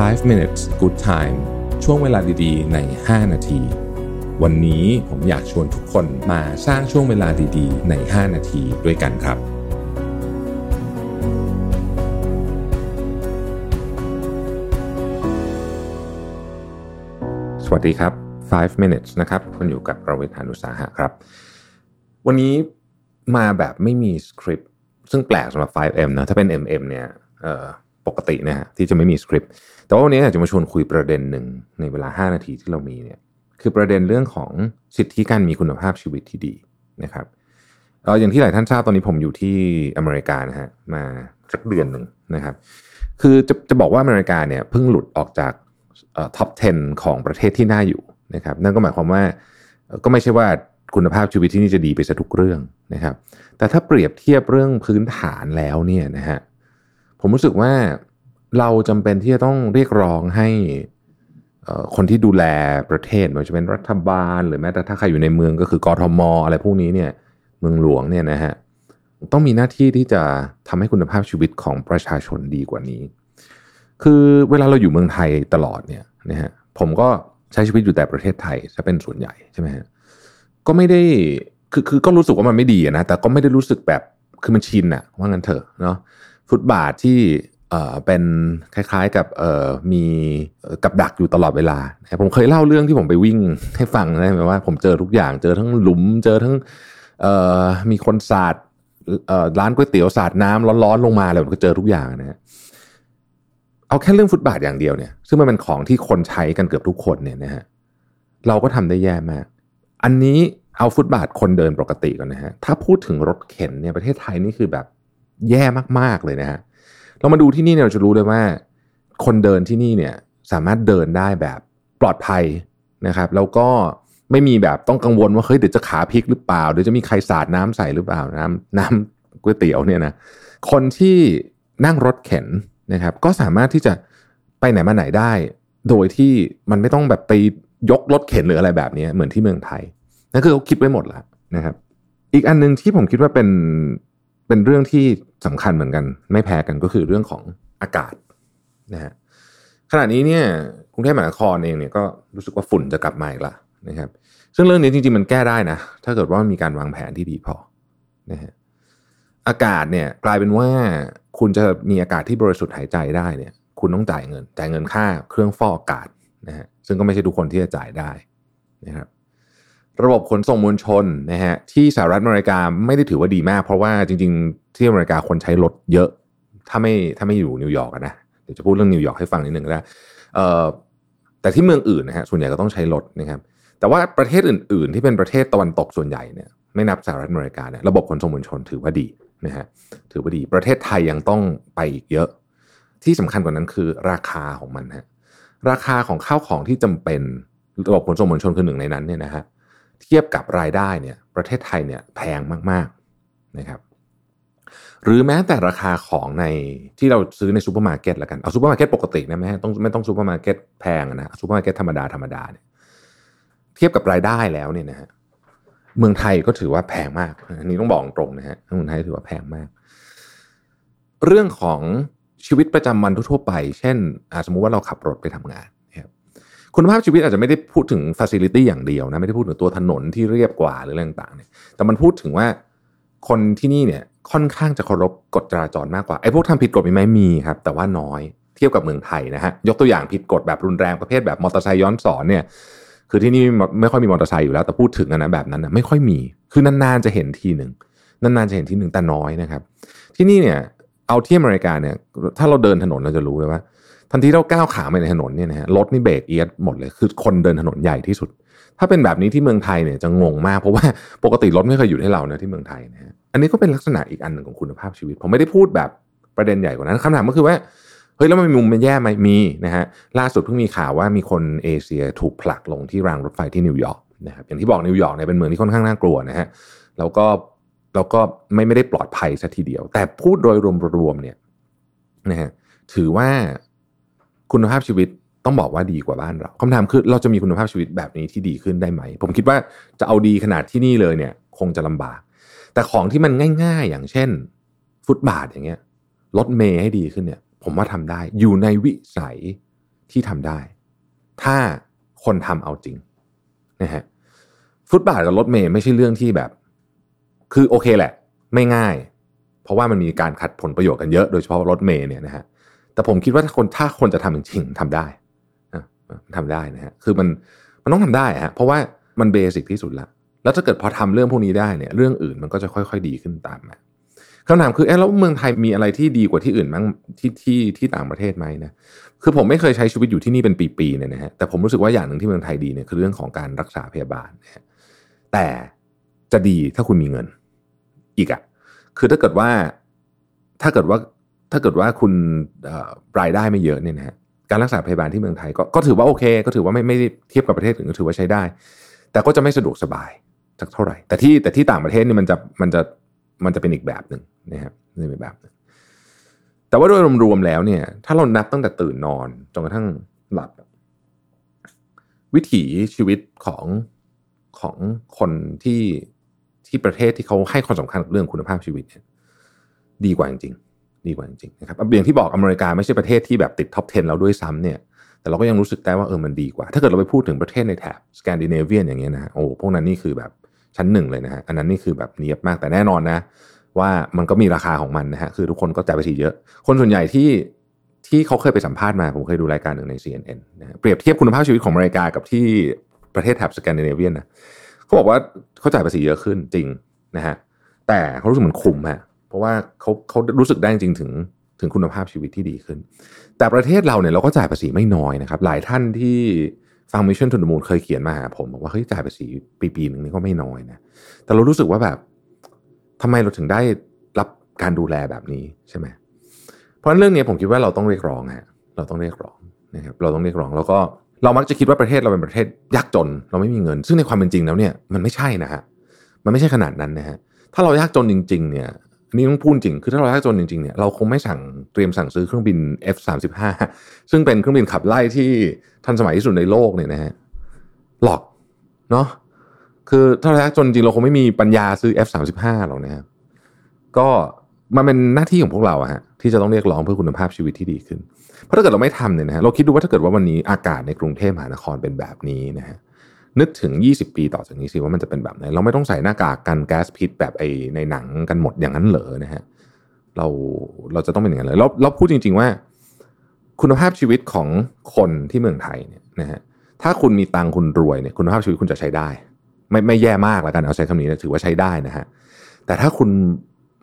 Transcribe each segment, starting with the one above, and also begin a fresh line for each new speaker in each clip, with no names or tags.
5 minutes good time ช่วงเวลาดีๆ ใน 5 นาที วันนี้ผมอยากชวนทุกคนมาสร้างช่วงเวลาดีๆ ใน 5 นาทีด้วยกันครับ สวัสดีครับ 5 minutes นะครับ คุณอยู่กับประเวทานุสาหะครับ วันนี้มาแบบไม่มีสคริปต์ซึ่งแปลกสำหรับ 5M นะ ถ้าเป็น MM เนี่ย ปกตินะฮะที่จะไม่มีสคริปต์แต่ว่าวันนี้อยากจะมาชวนคุยประเด็นหนึ่งในเวลา 5 นาทีที่เรามีเนี่ยคือประเด็นเรื่องของสิทธิการมีคุณภาพชีวิตที่ดีนะครับเอออย่างที่หลายท่านทราบตอนนี้ผมอยู่ที่อเมริกานะฮะมาสักเดือนหนึ่งนะครับ คือจะจะบอกว่าอเมริกาเนี่ยเพิ่งหลุดออกจากท็อป 10 ของประเทศที่น่าอยู่นะครับ นั่นก็หมายความว่าก็ไม่ใช่ว่าคุณภาพชีวิตที่นี่จะดีไปซะทุกเรื่องนะครับ แต่ถ้าเปรียบเทียบเรื่องพื้นฐานแล้วเนี่ยนะฮะ ผมรู้สึกว่าเราจำเป็นที่จะต้องเรียกร้องให้คนที่ดูแลประเทศไม่ว่าจะเป็นรัฐบาล หรือแม้แต่ถ้าใครอยู่ในเมืองก็คือกรทมอะไรพวกนี้เนี่ยเมืองหลวงเนี่ยนะฮะต้องมีหน้าที่ที่จะทำให้คุณภาพชีวิตของประชาชนดีกว่านี้ คือเวลาเราอยู่เมืองไทยตลอดเนี่ยนะฮะผมก็ใช้ชีวิตอยู่แต่ประเทศไทยจะเป็นส่วนใหญ่ใช่ไหมฮะก็ไม่ได้คือคือก็รู้สึกว่ามันไม่ดีนะแต่ก็ไม่ได้รู้สึกแบบคือมันชินอะว่างั้นเถอะเนาะ ฟุตบาทที่เอ่อเป็นคล้ายๆกับเอ่อมีกับดักอยู่ตลอดเวลา ผมเคยเล่าเรื่องที่ผมไปวิ่งให้ฟังนะหมว่าผมเจอทุกอย่างเจอทั้งหลุม เจอทั้งเอ่อมีคนสาดเอ่อร้านก๋วยเตี๋ยวสาดน้ำร้อนๆลงมาเลยผมก็เจอทุกอย่างนะฮะเอาแค่เรื่องฟุตบาทอย่างเดียวเนี่ย ซึ่งมันเป็นของที่คนใช้กันเกือบทุกคนเนี่ยนะฮะเราก็ทำได้แย่มาก อันนี้เอาฟุตบาทคนเดินปกติก่อนนะฮะถ้าพูดถึงรถเข็นเนี่ยประเทศไทยนี่คือแบบ แย่มากๆเลยนะฮะเรามาดูที่นี่เนี่ยเราจะรู้เลยว่า คนเดินที่นี่เนี่ยสามารถเดินได้แบบปลอดภัยนะครับ แล้วก็ไม่มีแบบต้องกังวลว่าเฮ้ยเดี๋ยวจะขาพลิกหรือเปล่าเดี๋ยวจะมีใครสาดน้ำใส่หรือเปล่าน้ำน้ำก๋วยเตี๋ยวเนี่ยนะคนที่นั่งรถเข็นนะครับ ก็สามารถที่จะไปไหนมาไหนได้ โดยที่มันไม่ต้องแบบไปยกรถเข็นหรืออะไรแบบนี้เหมือนที่เมืองไทยนั่นคือเขาคิดไว้หมดแล้วนะครับ อีกอันหนึ่งที่ผมคิดว่าเป็น เป็นเรื่องที่สำคัญเหมือนกัน ไม่แพ้กันก็คือเรื่องของอากาศนะฮะขณะนี้เนี่ยกรุงเทพมหานครเองเนี่ยก็รู้สึกว่าฝุ่นจะกลับมาอีกล้วนะครับ ซึ่งเรื่องนี้จริงๆมันแก้ได้นะ ถ้าเกิดว่ามีการวางแผนที่ดีพอนะฮะอากาศเนี่ยกลายเป็นว่าคุณจะมีอากาศที่บริสุทธิ์หายใจได้เนี่ย คุณต้องจ่ายเงิน จ่ายเงินค่าเครื่องฟอกอากาศนะฮะซึ่งก็ไม่ใช่ทุกคนที่จะจ่ายได้นะครับ ระบบขนส่งมวลชนนะฮะที่สหรัฐอเมริกาไม่ได้ถือว่าดีมาก เพราะว่าจริง ๆ ที่อเมริกาคนใช้รถเยอะ ถ้าไม่ถ้าไม่อยู่นิวยอร์กนะเดี๋ยวจะพูดเรื่องนิวยอร์กให้ฟังนิดนึงก็ได้แต่ที่เมืองอื่นนะฮะส่วนใหญ่ก็ต้องใช้รถนะครับแต่ว่าประเทศอื่น ๆ ที่เป็นประเทศตะวันตกส่วนใหญ่เนี่ยไม่นับสหรัฐอเมริกาเนี่ยระบบขนส่งมวลชนถือว่าดีนะฮะถือว่าดี ประเทศไทยยังต้องไปอีกเยอะ ที่สำคัญกว่านั้นคือราคาของมันฮะราคาของข้าวของที่จำเป็นระบบขนส่งมวลชนคือหนึ่งในนั้นเนี่ยนะฮะ เทียบกับรายได้เนี่ยประเทศไทยเนี่ยแพงมากๆนะครับหรือแม้แต่ราคาของในที่เราซื้อในซูเปอร์มาร์เก็ตละกันเอาซูเปอร์มาร์เก็ตปกตินะไม่ต้องไม่ต้องซูเปอร์มาร์เก็ตแพงนะซูเปอร์มาร์เก็ตธรรมดาธรรมดาเนี่ยเทียบกับรายได้แล้วเนี่ยนะฮะเมืองไทยก็ถือว่าแพงมากอันนี้ต้องบอกตรงนะฮะเมืองไทยถือว่าแพงมาก เรื่องของชีวิตประจำวันทั่วไป เช่นสมมุติว่าเราขับรถไปทำงาน คุณภาพชีวิตอาจจะไม่ได้พูดถึง facility อย่างเดียวนะไม่ได้พูดถึงตัวถนนที่เรียบกว่าหรืออะไรต่างๆเนี่ยแต่มันพูดถึงว่าคนที่นี่เนี่ยค่อนข้างจะเคารพกฎจราจรมากกว่าไอ้พวกทำผิดกฎมีไหมมีครับ แต่ว่าน้อยเทียบกับเมืองไทยนะฮะยกตัวอย่างผิดกฎแบบรุนแรงประเภทแบบมอเตอร์ไซค์ย้อนสอนเนี่ยคือที่นี่ไม่ค่อยมีมอเตอร์ไซค์อยู่แล้วแต่พูดถึงนะแบบนั้นนะไม่ค่อยมี คือนานๆจะเห็นทีหนึ่งนานๆจะเห็นทีหนึ่งแต่น้อยนะครับ ที่นี่เนี่ย เอาที่อเมริกาเนี่ย ถ้าเราเดินถนนเราจะรู้เลยว่า ทันทีเราก้าวขาไปในถนนเนี่ยนะฮะรถนี่เบรกเอียดหมดเลย คือคนเดินถนนใหญ่ที่สุด ถ้าเป็นแบบนี้ที่เมืองไทยเนี่ยจะงงมากเพราะว่าปกติรถไม่เคยอยู่ให้เรานะที่เมืองไทยนะฮะอันนี้ก็เป็นลักษณะอีกอันหนึ่งของคุณภาพชีวิต ผมไม่ได้พูดแบบประเด็นใหญ่กว่านั้นคำถามก็คือว่าเฮ้ยแล้วมันมีมุมมันแย่ไหมมีนะฮะล่าสุดเพิ่งมีข่าวว่ามีคนเอเชียถูกผลักลงที่รางรถไฟที่นิวยอร์กนะครับอย่างที่บอกนิวยอร์กเนี่ยเป็นเมืองที่ค่อนข้างน่ากลัวนะฮะแล้วก็ แล้วก็ไม่ไม่ได้ปลอดภัยซะทีเดียว แต่พูดโดยรวมๆเนี่ยนะฮะถือว่าคุณภาพชีวิตต้องบอกว่าดีกว่าบ้านเราคำถามคือเราจะมีคุณภาพชีวิตแบบนี้ที่ดีขึ้นได้ไหม ผมคิดว่าจะเอาดีขนาดที่นี่เลยเนี่ย คงจะลำบาก แต่ของที่มันง่าย ๆ อย่างเช่น ฟุตบาทอย่างเงี้ยรถเมย์ให้ดีขึ้นเนี่ย ผมว่าทำได้ อยู่ในวิสัยที่ทำได้ ถ้าคนทำเอาจริงนะฮะฟุตบาทกับรถเมย์ไม่ใช่เรื่องที่แบบ คือโอเคแหละ ไม่ง่าย เพราะว่ามันมีการขัดผลประโยชน์กันเยอะโดยเฉพาะรถเมย์เนี่ยนะฮะแต่ผมคิดว่าถ้าคนถ้าคนจะทำจริงๆทำได้ทำได้นะฮะคือมันมันต้องทำได้ฮะเพราะว่ามันเบสิกที่สุดละแล้วถ้าเกิดพอทำเรื่องพวกนี้ได้เนี่ยเรื่องอื่นมันก็จะค่อย ๆ ดีขึ้นตามมาคำถามคือเออแล้วเมืองไทยมีอะไรที่ดีกว่าที่อื่นมั้งที่ที่ที่ต่างประเทศไหมนะคือผมไม่เคยใช้ชีวิตอยู่ที่นี่เป็นปีๆเนี่ยนะฮะแต่ผมรู้สึกว่าอย่างหนึ่งที่เมืองไทยดีเนี่ยคือเรื่องของการรักษาพยาบาลนะฮะแต่จะดีถ้าคุณมีเงิน อีกอะคือถ้าเกิดว่าถ้าเกิดว่าถ้าเกิดว่าคุณรายได้ไม่เยอะเนี่ยนะฮะการรักษาพยาบาลที่เมืองไทยก็ก็ถือว่าโอเค ก็ถือว่าไม่ไม่เทียบกับประเทศอื่นก็ถือว่าใช้ได้ แต่ก็จะไม่สะดวกสบายสักเท่าไหร่ แต่ที่แต่ที่ต่างประเทศนี่มันจะมันจะมันจะเป็นอีกแบบหนึ่งนะครับนี่เป็นแบบหนึ่งแต่ว่าโดยรวมๆแล้วเนี่ย ถ้าเรานับตั้งแต่ตื่นนอนจนกระทั่งหลับ วิถีชีวิตของของคนที่ ที่ประเทศที่เขาให้ความสำคัญกับเรื่องคุณภาพชีวิตเนี่ยดีกว่าจริงๆดีกว่าจริงๆนะครับอย่างที่บอกอเมริกาไม่ใช่ประเทศที่แบบติดท็อป 10 แล้วด้วยซ้ำเนี่ย แต่เราก็ยังรู้สึกได้ว่าเออมันดีกว่า ถ้าเกิดเราไปพูดถึงประเทศในแถบสแกนดิเนเวียนอย่างเงี้ยนะโอ้พวกนั้นนี่คือแบบชั้นหนึ่งเลยนะฮะอันนั้นนี่คือแบบเนียบมากแต่แน่นอนนะ ว่ามันก็มีราคาของมันนะฮะคือทุกคนก็จ่ายภาษีเยอะ คนส่วนใหญ่ที่ที่เขาเคยไปสัมภาษณ์มา ผมเคยดูรายการหนึ่งใน CNN นะเปรียบเทียบคุณภาพชีวิตของอเมริกากับที่ประเทศแถบสแกนดิเนเวียนนะ เขาบอกว่าเขาจ่ายภาษีเยอะขึ้นจริงนะฮะแต่เขารู้สึกเหมือนคุ้มฮะเพราะว่าเขาเขารู้สึกได้จริงถึงถึงคุณภาพชีวิตที่ดีขึ้น แต่ประเทศเราเนี่ยเราก็จ่ายภาษีไม่น้อยนะครับ หลายท่านที่ฟัง Mission to the Moon เคยเขียนมาหาผมบอกว่าเฮ้ยจ่ายภาษีปีปีหนึ่งนี่ก็ไม่น้อยนะแต่เรารู้สึกว่าแบบทำไมเราถึงได้รับการดูแลแบบนี้ใช่ไหมเพราะนั้นเรื่องนี้ผมคิดว่าเราต้องเรียกร้องฮะเราต้องเรียกร้องนะครับเราต้องเรียกร้องแล้วก็ เรามักจะคิดว่าประเทศเราเป็นประเทศยากจน เราไม่มีเงิน ซึ่งในความเป็นจริงแล้วเนี่ยมันไม่ใช่นะฮะมันไม่ใช่ขนาดนั้นนะฮะถ้าเรายากจนจริง ๆ เนี่ยนี่ต้องพูดจริง คือถ้าเรายากจนจริงๆเนี่ยเราคงไม่สั่งเตรียมสั่งซื้อเครื่องบิน F35 ซึ่งเป็นเครื่องบินขับไล่ที่ทันสมัยที่สุดในโลกเนี่ยนะฮะหลอกเนาะคือถ้าเรายากจนจริงเราคงไม่มีปัญญาซื้อ F35 หรอกนะครับก็ มันเป็นหน้าที่ของพวกเราอะฮะที่จะต้องเรียกร้องเพื่อคุณภาพชีวิตที่ดีขึ้น เพราะถ้าเกิดเราไม่ทำเนี่ยนะฮะเราคิดดูว่าถ้าเกิดว่าวันนี้อากาศในกรุงเทพมหานครเป็นแบบนี้นะฮะนึกถึง 20 ปีต่อจากนี้สิว่ามันจะเป็นแบบไหน เราไม่ต้องใส่หน้ากากกันแก๊สพิษแบบไอในหนังกันหมดอย่างนั้นเหรอนะฮะเราเราจะต้องเป็นอย่างนั้นเลยเราเราพูดจริง ๆว่า คุณภาพชีวิตของคนที่เมืองไทยเนี่ยนะฮะถ้าคุณมีตังคุณรวยเนี่ยคุณภาพชีวิตคุณจะใช้ได้ ไม่ไม่แย่มากแล้วกันเอาใช้คำนี้นะถือว่าใช้ได้นะฮะแต่ถ้าคุณ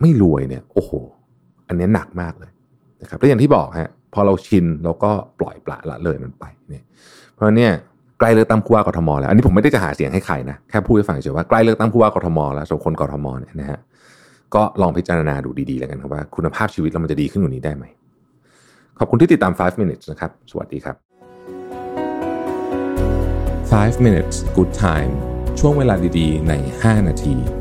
ไม่รวยเนี่ย โอ้โห อันนี้หนักมากเลยนะครับ แล้วอย่างที่บอกฮะพอเราชินเราก็ปล่อยปละละเลยมันไปเนี่ยเพราะเนี่ยใกล้เลือกตั้งผู้ว่ากทมแล้วอันนี้ผมไม่ได้จะหาเสียงให้ใครนะแค่พูดให้ฟังเฉยว่าใกล้เลือกตั้งผู้ว่ากทมแล้วสำหรับคนกทมเนี่ยนะฮะก็ลองพิจารณาดูดีๆแล้วกันครับว่า คุณภาพชีวิตเรามันจะดีขึ้นกว่านี้ได้ไหมขอบคุณที่ติดตาม 5 minutes นะครับ สวัสดีครับ 5 minutes good time ช่วงเวลาดีๆ ใน 5 นาที